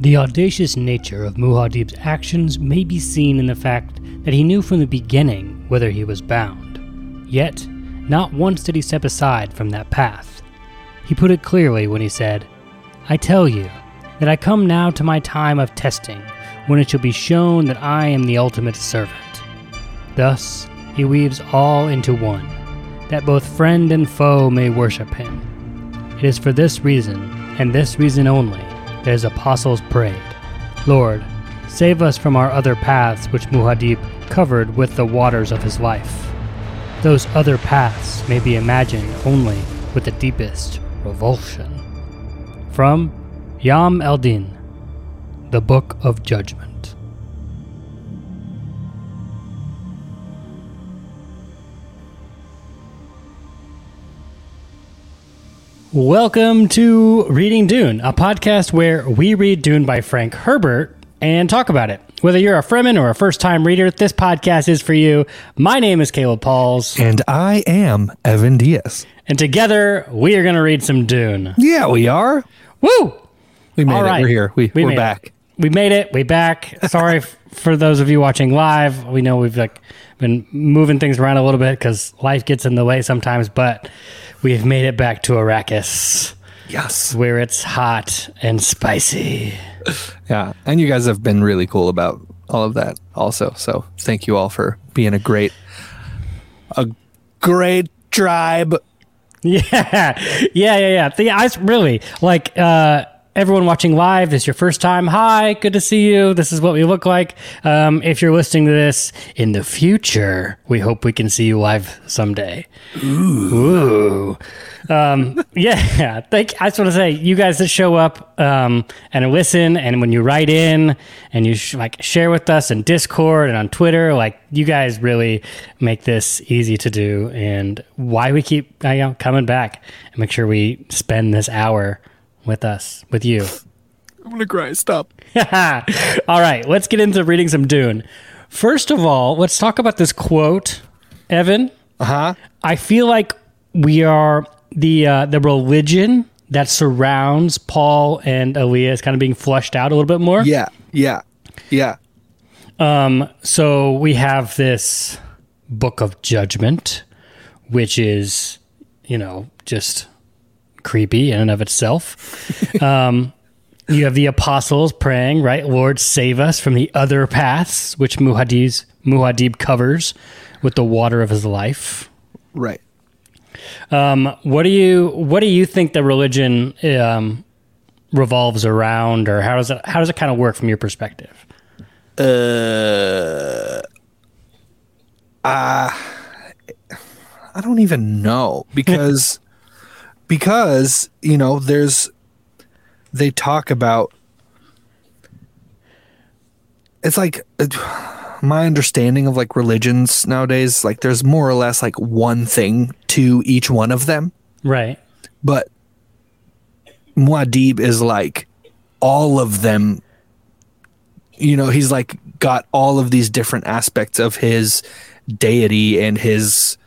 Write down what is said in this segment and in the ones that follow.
The audacious nature of Muad'Dib's actions may be seen in the fact that he knew from the beginning whither he was bound. Yet, not once did he step aside from that path. He put it clearly when he said, I tell you that I come now to my time of testing, when it shall be shown that I am the ultimate servant. Thus, he weaves all into one, that both friend and foe may worship him. It is for this reason, and this reason only, his apostles prayed, Lord, save us from our other paths which Muad'Dib covered with the waters of his life. Those other paths may be imagined only with the deepest revulsion. From Yiam-el-Din, The Book of Judgment. Welcome to Reading Dune, a podcast where we read Dune by Frank Herbert and talk about it. Whether you're a Fremen or a first time reader, this podcast is for you. My name is Caleb Pauls, And I am Evan Diaz. and together we are going to read some Dune. Yeah, we are. Woo! We made All it. right. We're here. We, we we're back. it. We made it. We back. Sorry f- for those of you watching live. We know we've like been moving things around a little bit because life gets in the way sometimes, but we've made it back to Arrakis, Yes. where it's hot and spicy. Yeah. And you guys have been really cool about all of that also. So thank you all for being a great, a great tribe. Yeah, yeah, yeah, yeah. The, I really like uh, everyone watching live. This is your first time. Hi, good to see you. This is what we look like. Um, if you're listening to this in the future, we hope we can see you live someday. Ooh. Um, yeah, thank. I just want to say, you guys that show up um, and listen, and when you write in and you sh- like share with us in Discord and on Twitter, like you guys really make this easy to do, and why we keep uh, you know coming back and make sure we spend this hour with us, with you. I'm going to cry. Stop. all right, let's get into reading some Dune. First of all, let's talk about this quote, Evan. Uh huh. I feel like we are the uh, the religion that surrounds Paul and Alia is kind of being flushed out a little bit more. Yeah. Yeah. Yeah. Um, so we have this book of judgment, which is, you know, just creepy in and of itself. um, you have the apostles praying, right? Lord, save us from the other paths, which Muad'Dib's, Muad'Dib covers with the water of his life. Right. Um, what do you what do you think the religion um, revolves around, or how does it how does it kind of work from your perspective? Uh, uh, I don't even know because because you know there's they talk about it's like my understanding of like religions nowadays like there's more or less like one thing to each one of them Right. but Muad'Dib is like all of them. You know, he's like got all of these different aspects of his deity and his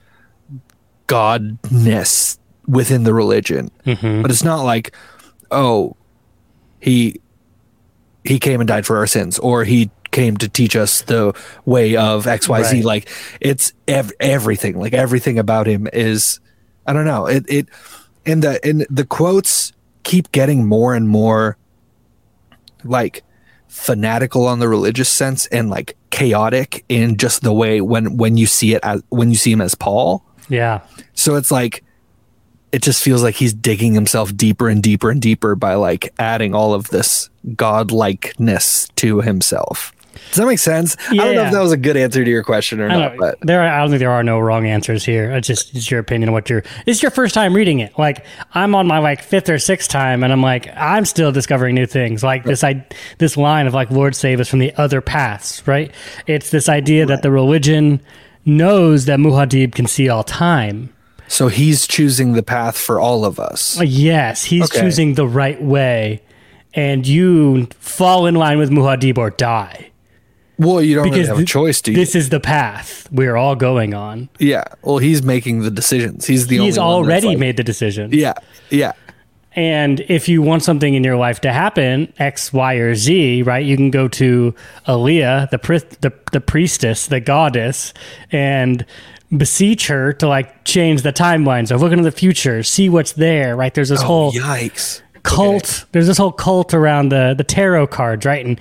godness within the religion. Mm-hmm. But it's not like, oh, he he came and died for our sins, or he came to teach us the way of X Y Z. Right. Like it's ev- everything. Like everything about him is, I don't know. It it and the and the quotes keep getting more and more like fanatical on the religious sense and like chaotic in just the way when when you see it as when you see him as Paul. Yeah. So it's like it just feels like he's digging himself deeper and deeper and deeper by like adding all of this godlikeness to himself. Does that make sense? I don't know if that was a good answer to your question or I not, but there, are, I don't think there are no wrong answers here. It's just it's your opinion of what you're. It's your first time reading it. Like I'm on my like fifth or sixth time, and I'm like I'm still discovering new things. Like this, I this line of like Lord save us from the other paths. Right? It's this idea that the religion knows that Muad'Dib can see all time. So he's choosing the path for all of us. Uh, yes, he's Okay. choosing the right way, and you fall in line with Muad'Dib or die. Well, you don't really have a choice, do you? This is the path we're all going on. yeah. Well, he's making the decisions. He's the He's only one that's already like- made the decision. Yeah. Yeah. And if you want something in your life to happen, X, Y, or Z, right? You can go to Alia, the pri- the, the priestess, the goddess, and beseech her to like change the timeline. So look into the future, see what's there, right? There's this oh, whole Yikes. cult. There's this whole cult around the the tarot cards, right? And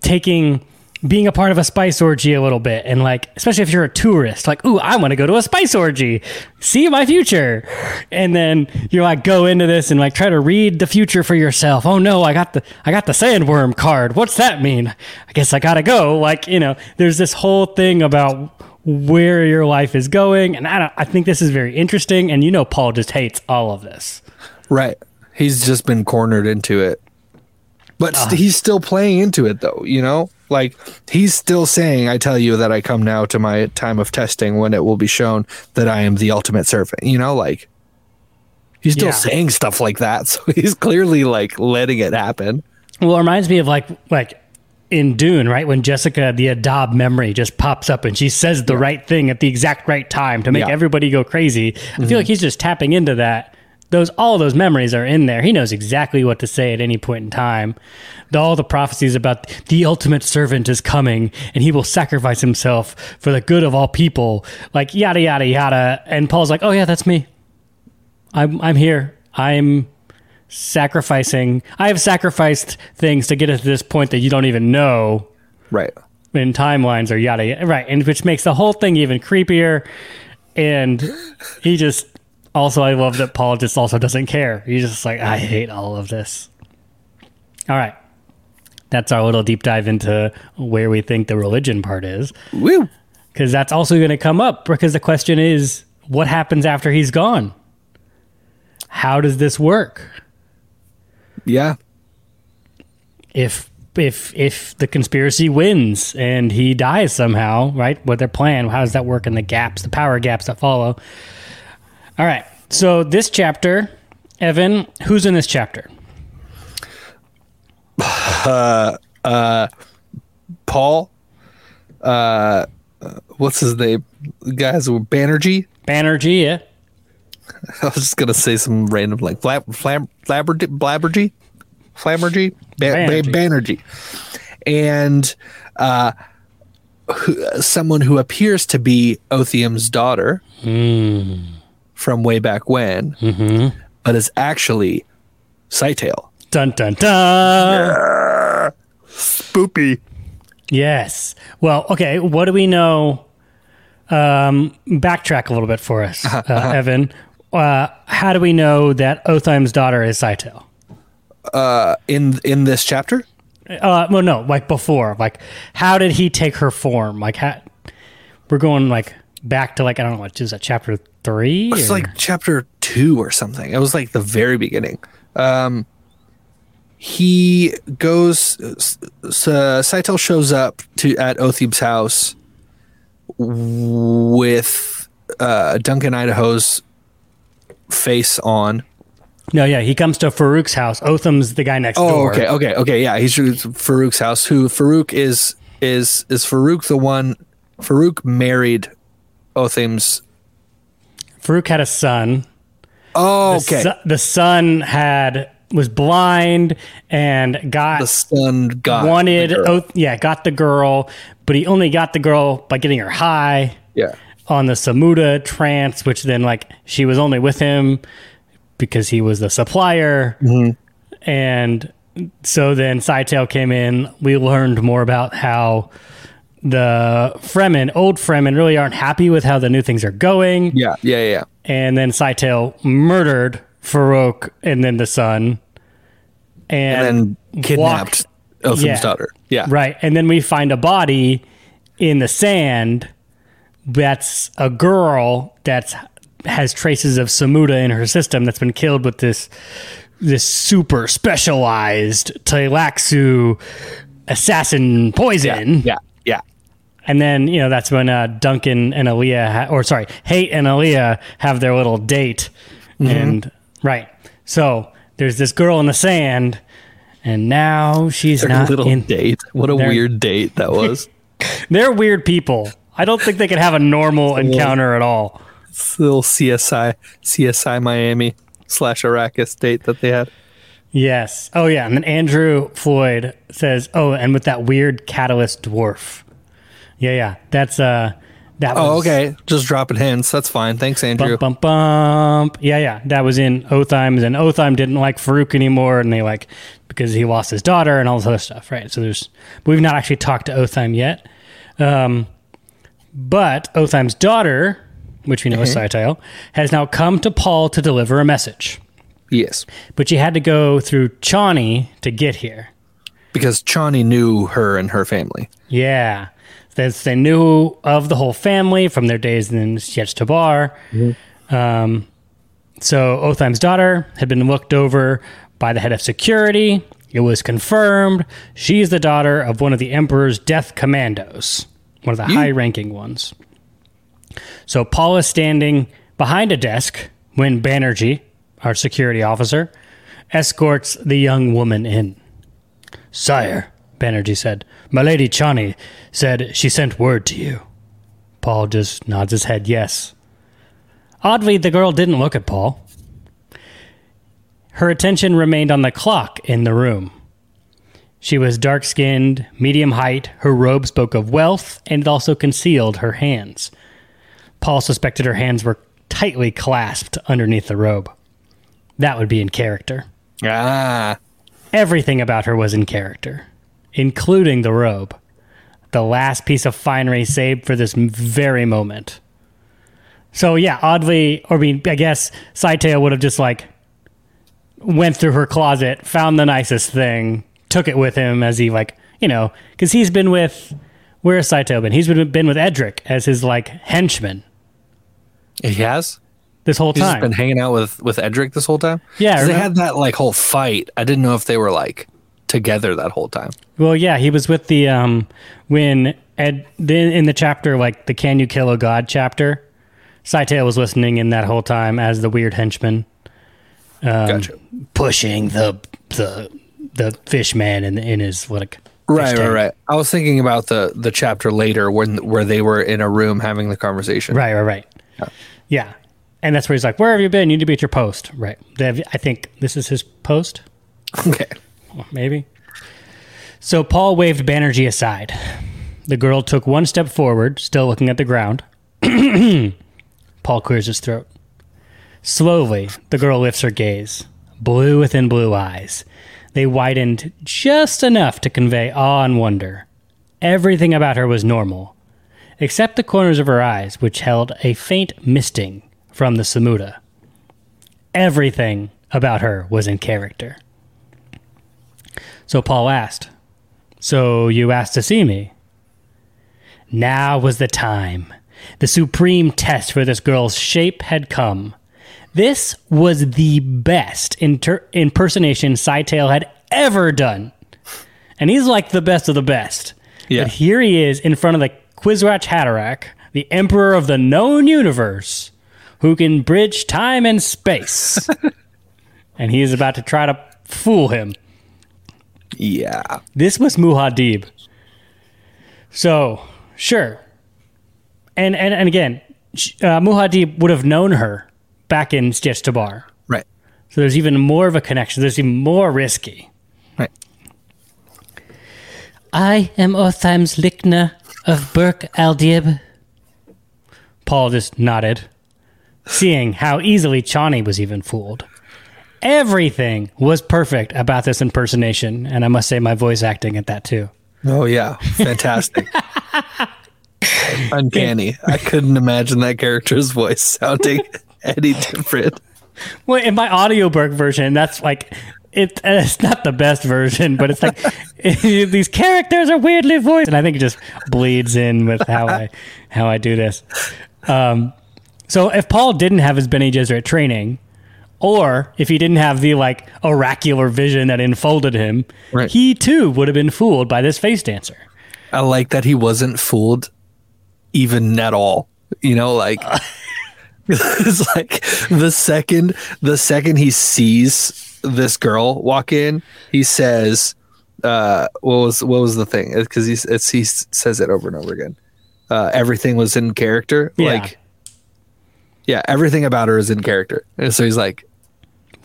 taking being a part of a spice orgy a little bit, and like especially if you're a tourist, like, ooh, I want to go to a spice orgy, see my future, and then you're like go into this and like try to read the future for yourself. Oh no, I got the I got the sandworm card. What's that mean? I guess I gotta go. Like you know, there's this whole thing about where your life is going, and I don't, I think this is very interesting. And you know, Paul just hates all of this. Right. He's just been cornered into it. But ah. st- he's still playing into it though, you know? Like he's still saying, I tell you that I come now to my time of testing when it will be shown that I am the ultimate servant. You know, like he's still Yeah. saying stuff like that. So he's clearly like letting it happen. Well, it reminds me of like like in Dune, right? When Jessica, the Adab memory, just pops up and she says the right thing at the exact right time to make Yeah. Mm-hmm. everybody go crazy. I feel like he's just tapping into that. Those all those memories are in there. He knows exactly what to say at any point in time. The, all the prophecies about the ultimate servant is coming and he will sacrifice himself for the good of all people, like yada yada yada. And Paul's like, "Oh yeah, that's me. I'm I'm here. I'm sacrificing. I have sacrificed things to get us to this point that you don't even know Right. in timelines or yada yada. Right, and which makes the whole thing even creepier. And he just also, I love that Paul just also doesn't care. He's just like, I hate all of this. All right. That's our little deep dive into where we think the religion part is. Woo. Because that's also going to come up because the question is what happens after he's gone? How does this work? Yeah. if if if the conspiracy wins and he dies somehow, right? What their plan? How does that work in the gaps, the power gaps that follow? All right. So this chapter, Evan, who's in this chapter? Uh, uh, Paul. Uh, what's his name? The guys were Bannerjee. Bannerjee, yeah. I was just gonna say some random like Flab, Flab, Flabbergy, Blabbergy, Flammergy, ba- ba- Bannerjee. Bannerjee, and uh, who, someone who appears to be Otheym's daughter from way back when, but is actually Scytale. Dun dun dun. Spoopy. Yes. Well, okay. What do we know? Um, backtrack a little bit for us, uh, Evan. Uh, how do we know that Otheym's daughter is Scytale? In in this chapter, Uh, well, no, like before. Like, how did he take her form? Like, how, we're going like back to like I don't know what is that chapter three? it's or- like chapter two or something. It was like the very beginning. Um, he goes. Uh, Scytale shows up to at Otheym's house with uh, Duncan Idaho's face on. no, yeah, he comes to Farok's house. Otheym's the guy next Oh, door. okay, okay, okay. Yeah, he's Farok's house. Who Farok is is is Farok the one? Farok married Otheym's. Farok had a son. Oh, The okay. the son had was blind and got the son got wanted. Oth- yeah, got the girl, but he only got the girl by getting her high. yeah. On the semuta trance, which then like she was only with him because he was the supplier. Mm-hmm. And so then Scytale came in. We learned more about how the Fremen, old Fremen, really aren't happy with how the new things are going. Yeah, yeah, yeah. And then Scytale murdered Farok and then the son. And, and then kidnapped Otheym's Yeah. daughter. Yeah. Right. And then we find a body in the sand that's a girl that's has traces of semuta in her system that's been killed with this this super specialized Tleilaxu assassin poison. Yeah. Yeah. And then, you know, that's when uh, Duncan and Alia, ha- or sorry, Hayt and Alia have their little date. And, right. So there's this girl in the sand, and now she's Their not little in. date. What a weird date that was. They're weird people. I don't think they could have a normal encounter at all. It's a little CSI, CSI Miami. slash Arrakis date that they had. Yes. Oh yeah, and then Andrew Floyd says, "Oh, and with that weird catalyst dwarf." Yeah, yeah. That's uh that Oh, was okay. Just dropping hints. That's fine. Thanks, Andrew. Bump, bump, bump. Yeah, yeah. That was in Otheym, and Otheym didn't like Farok anymore, and they like because he lost his daughter and all this other stuff, right? So there's we've not actually talked to Otheym yet, um, but Otheym's daughter, which we know is Scytale, has now come to Paul to deliver a message, Yes, but she had to go through Chani to get here. because Chani knew her and her family. Yeah. They, they knew of the whole family from their days in Sietch Tabr. Um, so Otheym's daughter had been looked over by the head of security. It was confirmed she's the daughter of one of the Emperor's death commandos, one of the high ranking ones. So Paul is standing behind a desk when Bannerjee, our security officer, escorts the young woman in. Sire, Bannerjee said, My lady Chani said she sent word to you. Paul just nods his head yes. Oddly, the girl didn't look at Paul. Her attention remained on the clock in the room. She was dark skinned, medium height, her robe spoke of wealth, and it also concealed her hands. Paul suspected her hands were tightly clasped underneath the robe. That would be in character. Ah, Everything about her was in character, including the robe. The last piece of finery saved for this very moment. So yeah, oddly, or I mean, I guess Scytale would have just like went through her closet, found the nicest thing, took it with him as he like, you know, because he's been with where's Scytale been? He's been been with Edric as his like henchman he has. this whole He's time. been hanging out with with Edric this whole time. Yeah, they had that like whole fight. I didn't know if they were like together that whole time. Well, yeah, he was with the um when Ed then in the chapter like the Can You Kill a God chapter. Scytale was listening in that whole time as the weird henchman, um, Gotcha. pushing the the the fish man in in his like Right, right, right. I was thinking about the the chapter later when where they were in a room having the conversation. right, right, right. Yeah, and that's where he's like, "Where have you been? You need to be at your post." Right. Have- I think this is his post. Okay. maybe. So Paul waved Bannerjee aside. The girl took one step forward, still looking at the ground. Paul clears his throat. Slowly, the girl lifts her gaze. Blue within blue eyes. They widened just enough to convey awe and wonder. Everything about her was normal, except the corners of her eyes, which held a faint misting from the semuta. Everything about her was in character. So Paul asked, So you asked to see me? Now was the time. The supreme test for this girl's shape had come. This was the best inter- impersonation Scytale had ever done. And he's like the best of the best. Yeah. But here he is in front of the Kwisatz Haderach, the emperor of the known universe, who can bridge time and space. and he is about to try to fool him. Yeah. This was Muad'Dib. So, sure. And and, and again, uh, Muad'Dib would have known her back in Sietch Tabr. Right. So there's even more of a connection. There's even more risky. Right. I am Otheym's Lichna of Burk Aldib. Paul just nodded, seeing how easily Chani was even fooled. Everything was perfect about this impersonation, and I must say my voice acting at that too. Oh yeah. Fantastic. Uncanny. I couldn't imagine that character's voice sounding any different. Well, in my audiobook version, that's like it, uh, it's not the best version, but it's like these characters are weirdly voiced, and I think it just bleeds in with how I how I do this. Um, so if Paul didn't have his Bene Gesserit training, or if he didn't have the like oracular vision that enfolded him, Right. he too would have been fooled by this face dancer. I like that he wasn't fooled even at all. You know, like it's like the second the second he sees this girl walk in, he says, uh, "What was what was the thing?" Because he it's, he says it over and over again. Uh, everything was in character. Yeah. Like, yeah, everything about her is in character. And so he's like,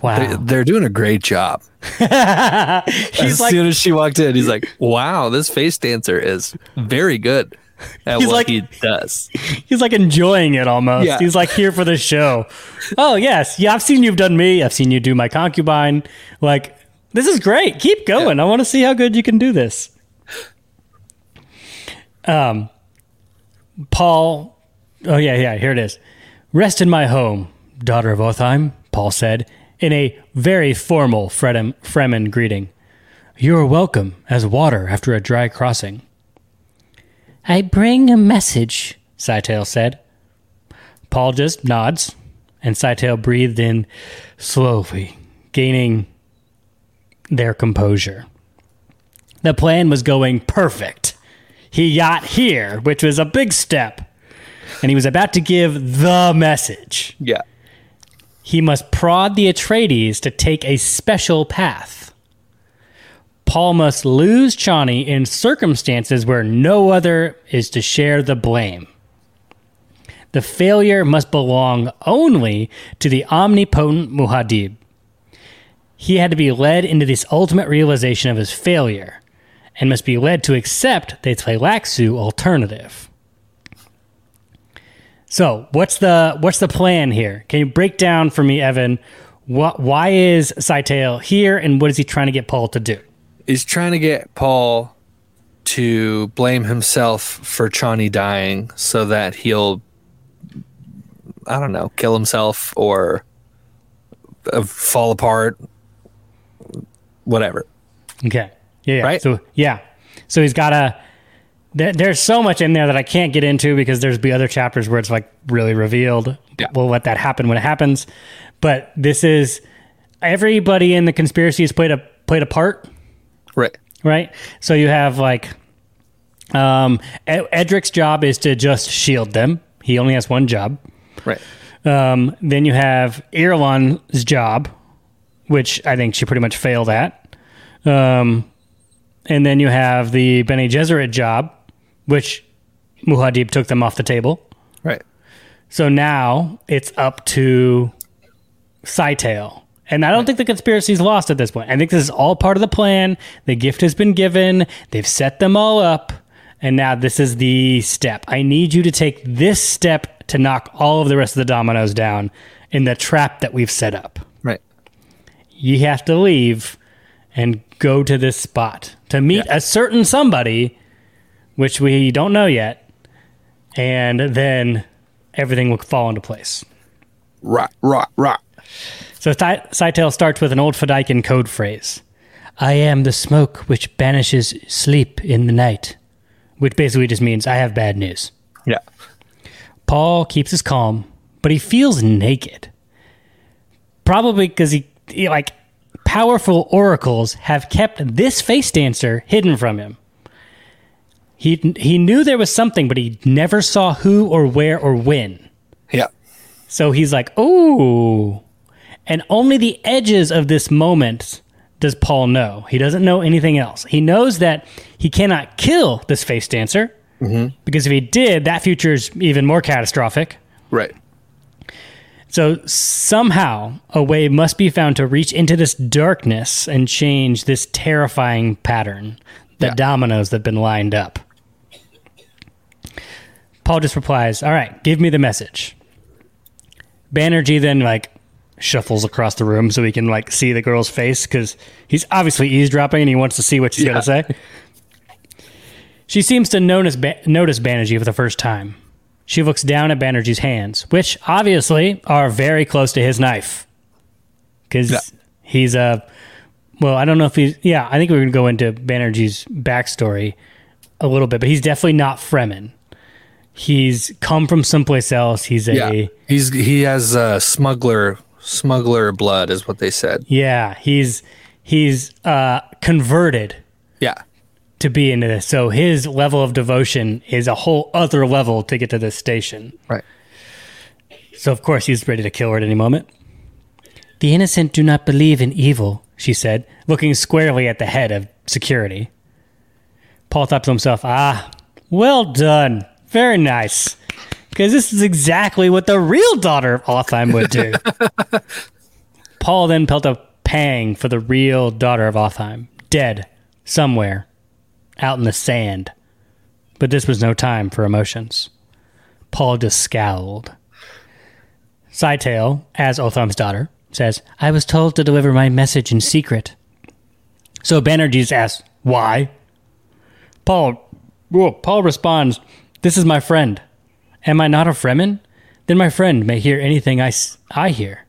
Wow. They, they're doing a great job. As like soon as she walked in, he's like, "Wow, this face dancer is very good He's like- he does." he's like enjoying it almost. Yeah. He's like here for the show. oh yes, yeah. I've seen you've done me. I've seen you do my concubine. Like this is great. Keep going. I want to see how good you can do this. Um, Paul. Oh yeah, yeah. Here it is. Rest in my home, daughter of Otheym. Paul said in a very formal Fremen greeting. You are welcome as water after a dry crossing. I bring a message, Scytale said. Paul just nods, and Scytale breathed in slowly, gaining their composure. The plan was going perfect. He got here, which was a big step, and he was about to give the message. Yeah, He must prod the Atreides to take a special path. Paul must lose Chani in circumstances where no other is to share the blame. The failure must belong only to the omnipotent Muad'Dib. He had to be led into this ultimate realization of his failure and must be led to accept the Tleilaxu alternative. So, what's the what's the plan here? Can you break down for me, Evan? What why is Scytale here, and what is he trying to get Paul to do? He's trying to get Paul to blame himself for Chani dying, so that he'll, I don't know, kill himself or uh, fall apart, whatever. Okay, yeah, yeah. Right? So yeah, so he's got a, There, there's so much in there that I can't get into because there's be other chapters where it's like really revealed. Yeah. We'll let that happen when it happens. But this is everybody in the conspiracy has played a played a part. Right. right? So you have like um, Ed- Edric's job is to just shield them. He only has one job. Right. Um, then you have Irulan's job, which I think she pretty much failed at. Um, and then you have the Bene Gesserit job, which Muad'Dib took them off the table. Right. So now it's up to Scytale. And I don't think the conspiracy's lost at this point. I think this is all part of the plan. The gift has been given. They've set them all up. And now this is the step. I need you to take this step to knock all of the rest of the dominoes down in the trap that we've set up. Right. You have to leave and go to this spot to meet a certain somebody, which we don't know yet. And then everything will fall into place. Right. Right. Right. So Cy- starts with an old Fedaykin code phrase. I am the smoke which banishes sleep in the night, which basically just means I have bad news. Yeah. Paul keeps his calm, but he feels naked. Probably because he, he, like, powerful oracles have kept this face dancer hidden from him. He, he knew there was something, but he never saw who or where or when. Yeah. So he's like, "Oh." And only the edges of this moment does Paul know. He doesn't know anything else. He knows that he cannot kill this face dancer mm-hmm. because if he did, that future is even more catastrophic. Right. So somehow a way must be found to reach into this darkness and change this terrifying pattern, the Yeah. dominoes that have been lined up. Paul just replies, "All right, give me the message." Bannerjee then like shuffles across the room so he can like see the girl's face because he's obviously eavesdropping and he wants to see what she's Yeah. gonna say. She seems to notice ba- notice Bannerjee for the first time. She looks down at Bannerjee's hands, which obviously are very close to his knife, because Yeah. he's a. Well, I don't know if he's. Yeah, I think we're gonna go into Bannerjee's backstory a little bit, but he's definitely not Fremen. He's come from someplace else. He's a Yeah. He's he has a smuggler smuggler blood is what they said. yeah. He's he's uh, converted Yeah. to be into this. So his level of devotion is a whole other level to get to this station. Right. So of course he's ready to kill her at any moment. The innocent do not believe in evil, she said, looking squarely at the head of security. Paul thought to himself, ah, well done. Very nice. Because this is exactly what the real daughter of Otheym would do. Paul then felt a pang for the real daughter of Otheym, dead somewhere out in the sand. But this was no time for emotions. Paul just scowled. Scytale, as Otheym's daughter, says, I was told to deliver my message in secret. So Bannerjees asks, Why? Paul whoa, Paul responds, This is my friend. Am I not a Fremen? Then my friend may hear anything I, s- I hear.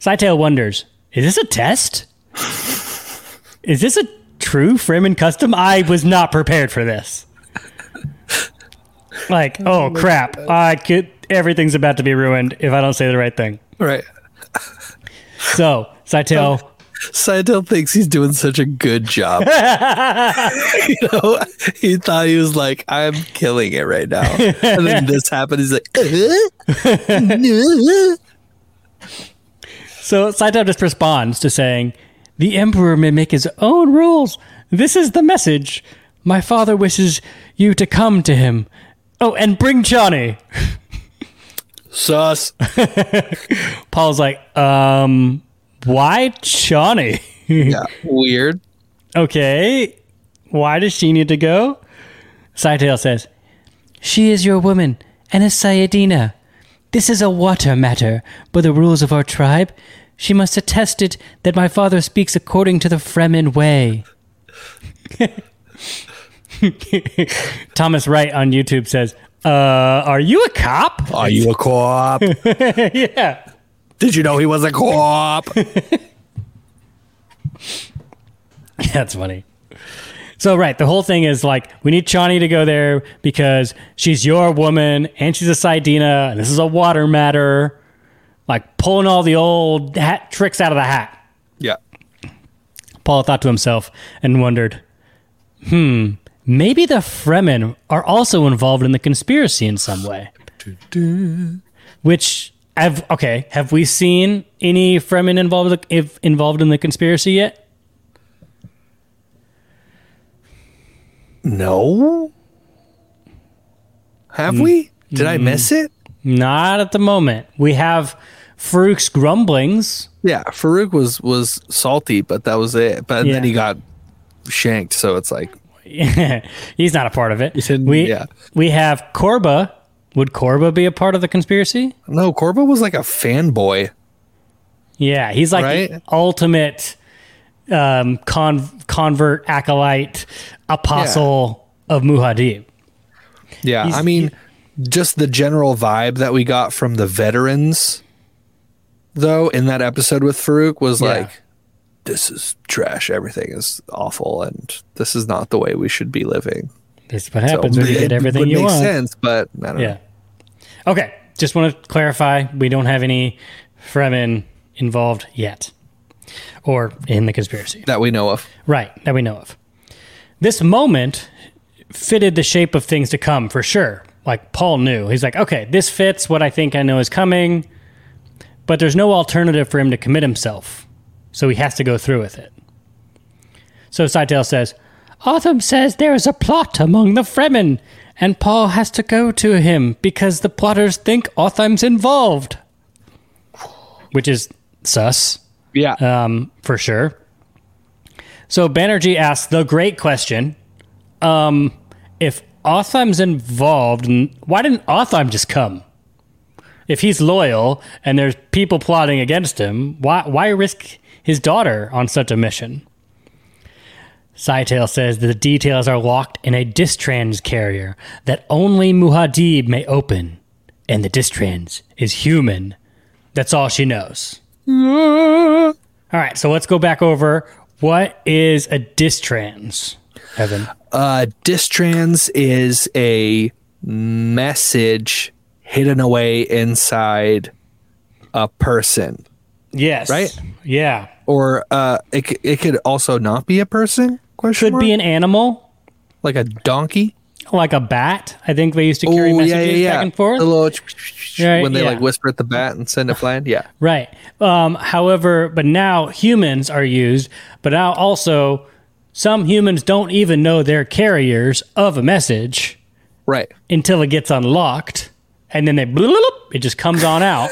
Scytale wonders, Is this a test? is this a true Fremen custom? I was not prepared for this. Like, oh, oh crap. I could everything's about to be ruined if I don't say the right thing. Right. So, Scytale Scytale thinks he's doing such a good job. you know, he thought he was like, I'm killing it right now. And then this happened. He's like, "Uh, no." So Scytale just responds to saying, The Emperor may make his own rules. This is the message. My father wishes you to come to him. Oh, and bring Chani. sus. Paul's like, um, why Chani? Yeah, weird. okay. Why does she need to go? Scytale says, She is your woman and a Sayyadina. This is a water matter. By the rules of our tribe, she must attest it that my father speaks according to the Fremen way. Thomas Wright on YouTube says, uh, are you a cop? Are you a co-op? yeah. Did you know he was a co-op? That's funny. So right, the whole thing is like we need Chani to go there because she's your woman and she's a Sayyadina and this is a water matter. Like pulling all the old hat tricks out of the hat. yeah. Paul thought to himself and wondered, hmm, maybe the Fremen are also involved in the conspiracy in some way. Which have okay, have we seen any Fremen involved if involved in the conspiracy yet? No. Have we? Did I miss it? Not at the moment. We have Farok's grumblings. Yeah, Farok was was salty, but that was it. But then he got shanked, so it's like He's not a part of it. we yeah. we have Korba. Would Korba be a part of the conspiracy? no. Korba was like a fanboy. Yeah, he's like the ultimate um, con- convert, acolyte, apostle of Muad'Dib. Yeah, He's- I mean, just the general vibe that we got from the veterans, though, in that episode with Farok was Yeah. like, this is trash. Everything is awful, and this is not the way we should be living. This is what happens So, when you get everything you want. sense, but I don't Yeah. know. Okay, just want to clarify: we don't have any Fremen involved yet, or in the conspiracy. that we know of. Right, that we know of. This moment fitted the shape of things to come for sure. Like Paul knew. He's like, okay, this fits what I think I know is coming, but there's no alternative for him to commit himself. So he has to go through with it. So Scytale says, Otheym says there is a plot among the Fremen, and Paul has to go to him because the plotters think Otheym's involved. Which is sus Yeah, um, for sure. So Bannerjee asks the great question: um, If Otheym's involved, why didn't Otheym just come? If he's loyal and there's people plotting against him, why why risk his daughter on such a mission? Scytale says that the details are locked in a distrans carrier that only Muad'Dib may open, and the distrans is human. That's all she knows. All right, so let's go back over what is a distrans, Evan. uh, distrans is a message hidden away inside a person, Yes. Right? Yeah. or uh, it it could also not be a person. Question Could mark? be an animal, like a donkey. like a bat. I think they used to carry Oh, messages back and forth. The little Right, when they yeah. like whisper at the bat and send it flying. Yeah, Right. Um, however, but now humans are used, but now also some humans don't even know they're carriers of a message right. until it gets unlocked, and then they bloop, it just comes on out.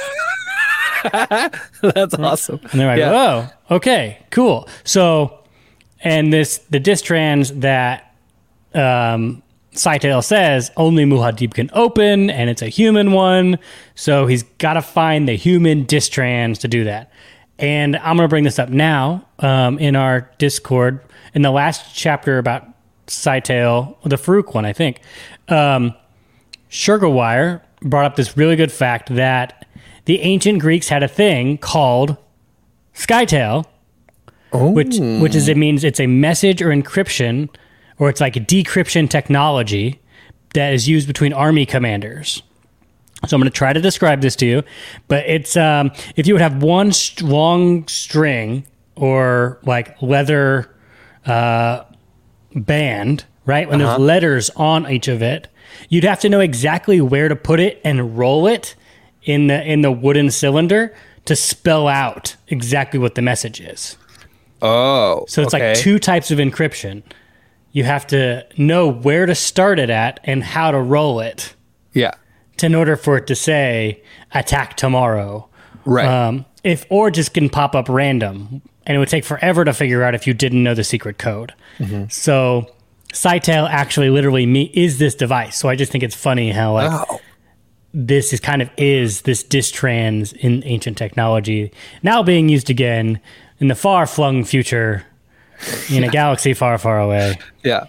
That's awesome. And they're like, Yeah. oh, okay, cool. So, and this, the distrans that um, says only Muad'Dib can open, and it's a human one. So he's got to find the human distrans to do that. And I'm going to bring this up now um, in our Discord. In the last chapter about Scytale, the Farok one, I think, um, Sugarwire brought up this really good fact that the ancient Greeks had a thing called Scytale, which which is it means it's a message or encryption, or it's like a decryption technology that is used between army commanders. So I'm going to try to describe this to you, but it's um, if you would have one st- long string or like leather uh, band, right? When there's letters on each of it, you'd have to know exactly where to put it and roll it in the in the wooden cylinder to spell out exactly what the message is. Oh, So it's okay. like two types of encryption. You have to know where to start it at and how to roll it Yeah, to, in order for it to say attack tomorrow. right. Um, if or just can pop up random, and it would take forever to figure out if you didn't know the secret code. Mm-hmm. So, Scytale actually literally me is this device. So I just think it's funny how like oh, this is kind of is this distrans in ancient technology now being used again in the far flung future in a galaxy far, far away. yeah.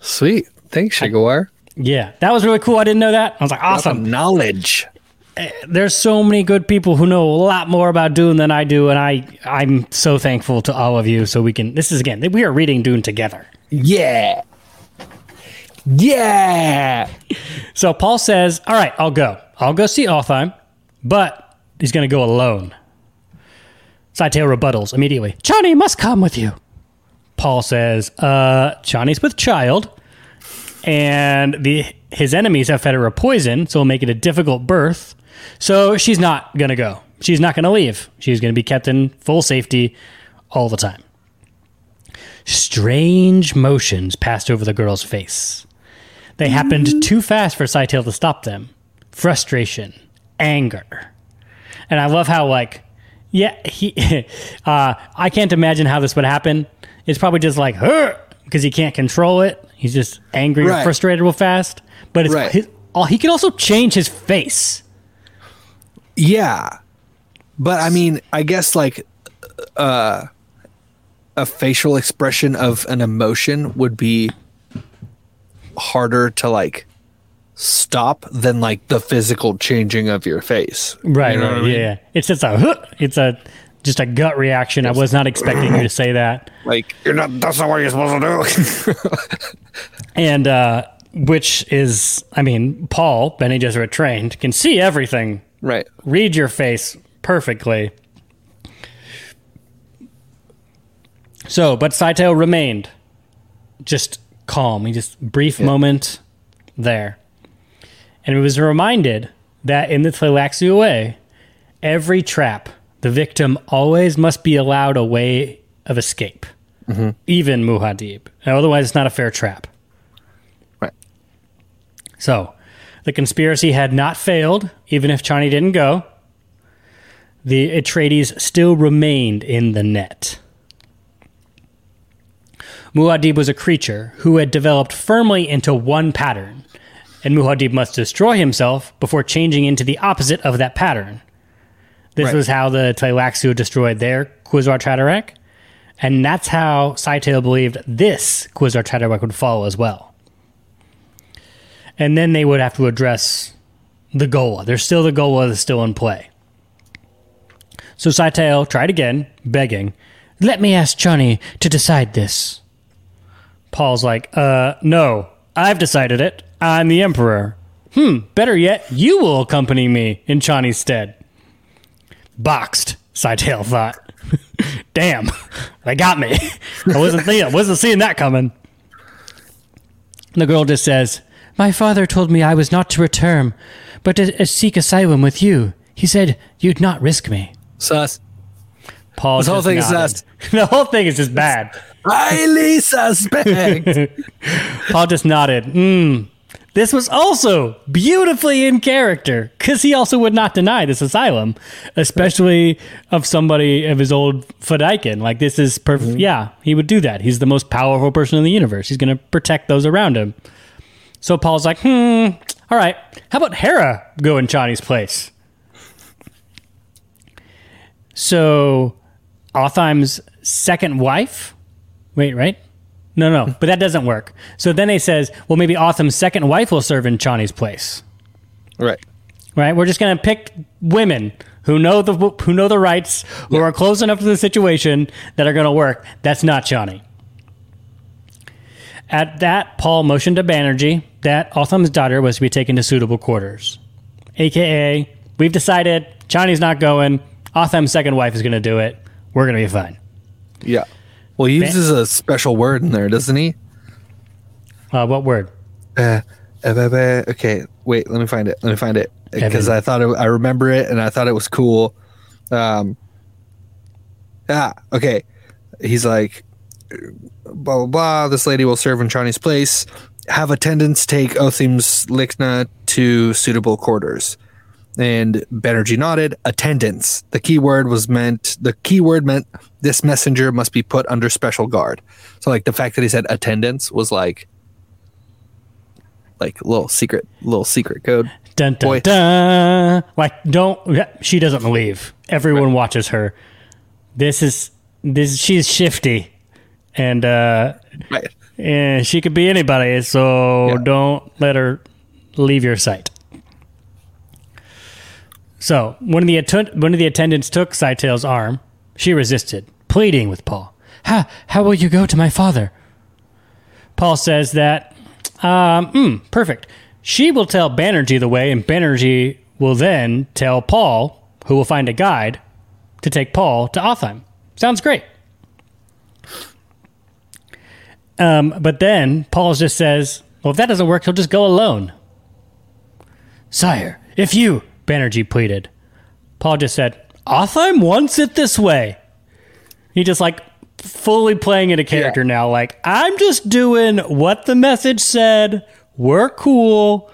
Sweet. Thanks, Sugarwire. Yeah, that was really cool. I didn't know that. I was like, awesome. Knowledge. Eh, there's so many good people who know a lot more about Dune than I do, and I I'm so thankful to all of you. So we can. This is again, we are reading Dune together. Yeah. Yeah. So Paul says, "All right, I'll go. I'll go see Otheym, but he's going to go alone." Scytale rebuttals immediately. Chani must come with you. Paul says, uh, Chani's with child, and the his enemies have fed her a poison, so it'll make it a difficult birth. So she's not gonna go. She's not gonna leave. She's gonna be kept in full safety all the time. Strange motions passed over the girl's face. They happened too fast for Scytale to stop them. Frustration, anger, and I love how like, yeah, he. uh, I can't imagine how this would happen. It's probably just like because he can't control it. He's just angry or frustrated real fast. But it's Right. his, oh, he can also change his face. Yeah. But I mean, I guess like uh a facial expression of an emotion would be harder to like stop than like the physical changing of your face. Right, You know right, I mean? yeah. It's just a it's a just a gut reaction. I was not expecting you to say that. Like you're not that's not what you're supposed to do. And uh which is I mean, Paul, Bene Gesserit trained, can see everything, right. read your face perfectly. So, but Scytale remained just calm. He just brief moment there. And was reminded that in the Tleilaxia way, every trap, the victim always must be allowed a way of escape, mm-hmm. even Muad'Dib. Otherwise, it's not a fair trap. Right. So, the conspiracy had not failed, even if Chani didn't go. The Atreides still remained in the net. Muad'Dib was a creature who had developed firmly into one pattern, and Muad'Dib must destroy himself before changing into the opposite of that pattern. This Right. was how the Tleilaxu destroyed their Kwisatz Haderach, and that's how Scytale believed this Kwisatz Haderach would follow as well. And then they would have to address the ghola. There's still the ghola that's still in play. So Scytale tried again, begging, Let me ask Chani to decide this. Paul's like, uh, no, I've decided it. I'm the Emperor. Hmm, better yet, you will accompany me in Chani's stead. Boxed, Scytale thought. Damn, they got me. I wasn't thinking, wasn't seeing that coming. The girl just says, My father told me I was not to return, but to uh, seek asylum with you. He said you'd not risk me. Sus. Paul This whole just thing is nodded. sus. the whole thing is just bad. Highly suspect. Paul just nodded. Hmm. This was also beautifully in character because he also would not deny this asylum, especially of somebody of his old Fedaykin. Like, this is perfect. Yeah, he would do that. He's the most powerful person in the universe. He's going to protect those around him. So Paul's like, hmm, all right, how about Harah go in Chani's place? So Otheym's second wife? Wait, right? No, no, but that doesn't work. So then he says, well, maybe Otheym's second wife will serve in Chani's place. Right. Right? We're just going to pick women who know the who know the rites, who are close enough to the situation that are going to work. That's not Chani. At that, Paul motioned to Bannerjee that Otheym's daughter was to be taken to suitable quarters. AKA, we've decided Chani's not going. Otheym's second wife is going to do it. We're going to be fine. Yeah. Well, he uses a special word in there, doesn't he? Uh, what word? Uh, uh, uh, uh, okay, wait. Let me find it. Let me find it because I thought it, I remember it and I thought it was cool. Um. Ah, okay. He's like, blah blah blah. This lady will serve in Chani's place. Have attendants take Otheym's Lichna to suitable quarters. And Bannerjee nodded. Attendants. The key word was meant. The key word meant this messenger must be put under special guard. So, like the fact that he said attendants was like, like little secret, little secret code. Dun dun Boy. dun. Like, don't. She doesn't leave. Everyone watches her. This is this. She's shifty, and uh, Right. and she could be anybody. So Yeah. don't let her leave your sight. So one of the one of the attendants took Scytale's arm. She resisted, pleading with Paul. How how will you go to my father? Paul says that, um, hmm, perfect. She will tell Bannerjee the way, and Bannerjee will then tell Paul, who will find a guide, to take Paul to Otheym. Sounds great. Um, but then Paul just says, well, if that doesn't work, he'll just go alone. Sire, if you, Bannerjee pleaded. Paul just said, Otheym wants it this way. He just like fully playing into character Yeah. now. Like, I'm just doing what the message said. We're cool.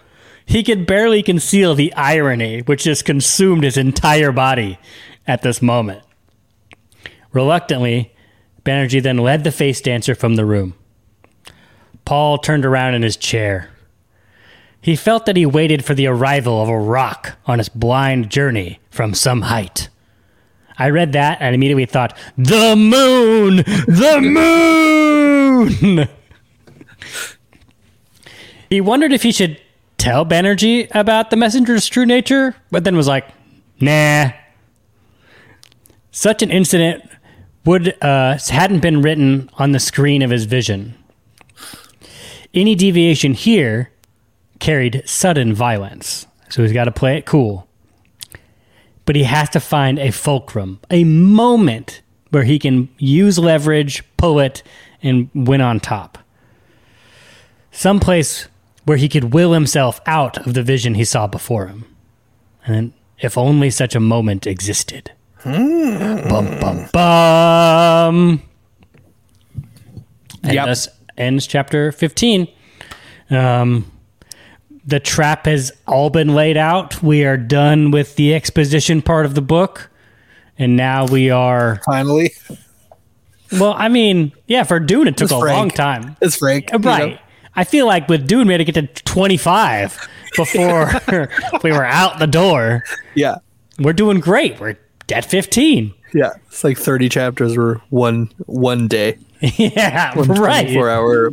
He could barely conceal the irony, which just consumed his entire body at this moment. Reluctantly, Bannerjee then led the face dancer from the room. Paul turned around in his chair. He felt that he waited for the arrival of a rock on his blind journey from some height. I read that and immediately thought, The moon! The moon! he wondered if he should tell Bannerjee about the messenger's true nature, but then was like, Nah. Such an incident would uh, hadn't been written on the screen of his vision. Any deviation here carried sudden violence. So he's got to play it cool. But he has to find a fulcrum, a moment where he can use leverage, pull it, and win on top. Someplace where he could will himself out of the vision he saw before him. And if only such a moment existed. Bum, bum, bum. And Yep. thus ends chapter 15. Um, the trap has all been laid out. We are done with the exposition part of the book. And now we are. Finally, Well, I mean, yeah, for Dune, it took It's a Frank. long time. it's Frank. you know? Right. I feel like with Dune, we had to get to 25 before we were out the door. Yeah. We're doing great. We're at 15. Yeah. It's like 30 chapters were one one day. yeah, One right. 24 hour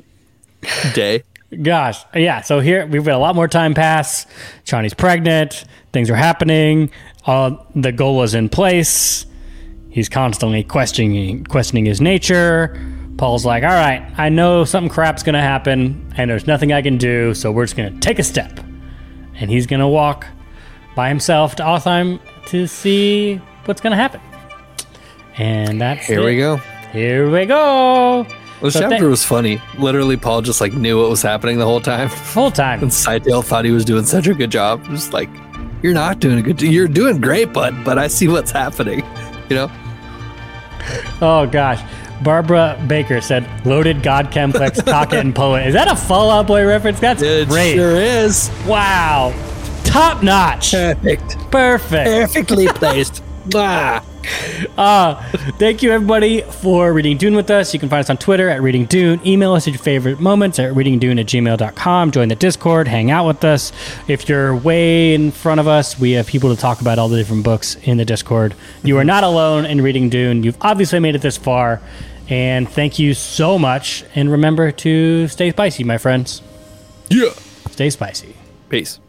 day. Gosh, yeah. So here we've got a lot more time pass. Chani's pregnant. Things are happening. Uh, the goal is in place. He's constantly questioning questioning his nature. Paul's like, "All right, I know something crap's gonna happen, and there's nothing I can do. So we're just gonna take a step." And he's gonna walk by himself to Otheym to see what's gonna happen. And that's Here it. we go. Here we go. This So chapter thank- was funny. Literally, Paul just like knew what was happening the whole time. Full time. And Scytale thought he was doing such a good job. Just like, you're not doing a good. You're doing great, bud. But I see what's happening. You know. Oh gosh. Barbara Baker said, "Loaded God complex, cocket and poet." Is that a Fall Out Boy reference? That's It great. sure is. Wow, top notch, Perfect. perfect. Perfectly placed. Ah. Thank you, everybody, for reading Dune with us. You can find us on Twitter at Reading Dune. Email us at your favorite moments at readingdune at gmail.com. Join the Discord, hang out with us. If you're way in front of us, we have people to talk about all the different books in the Discord. You are not alone in Reading Dune. You've obviously made it this far. And thank you so much. And remember to stay spicy, my friends. Yeah. Stay spicy. Peace.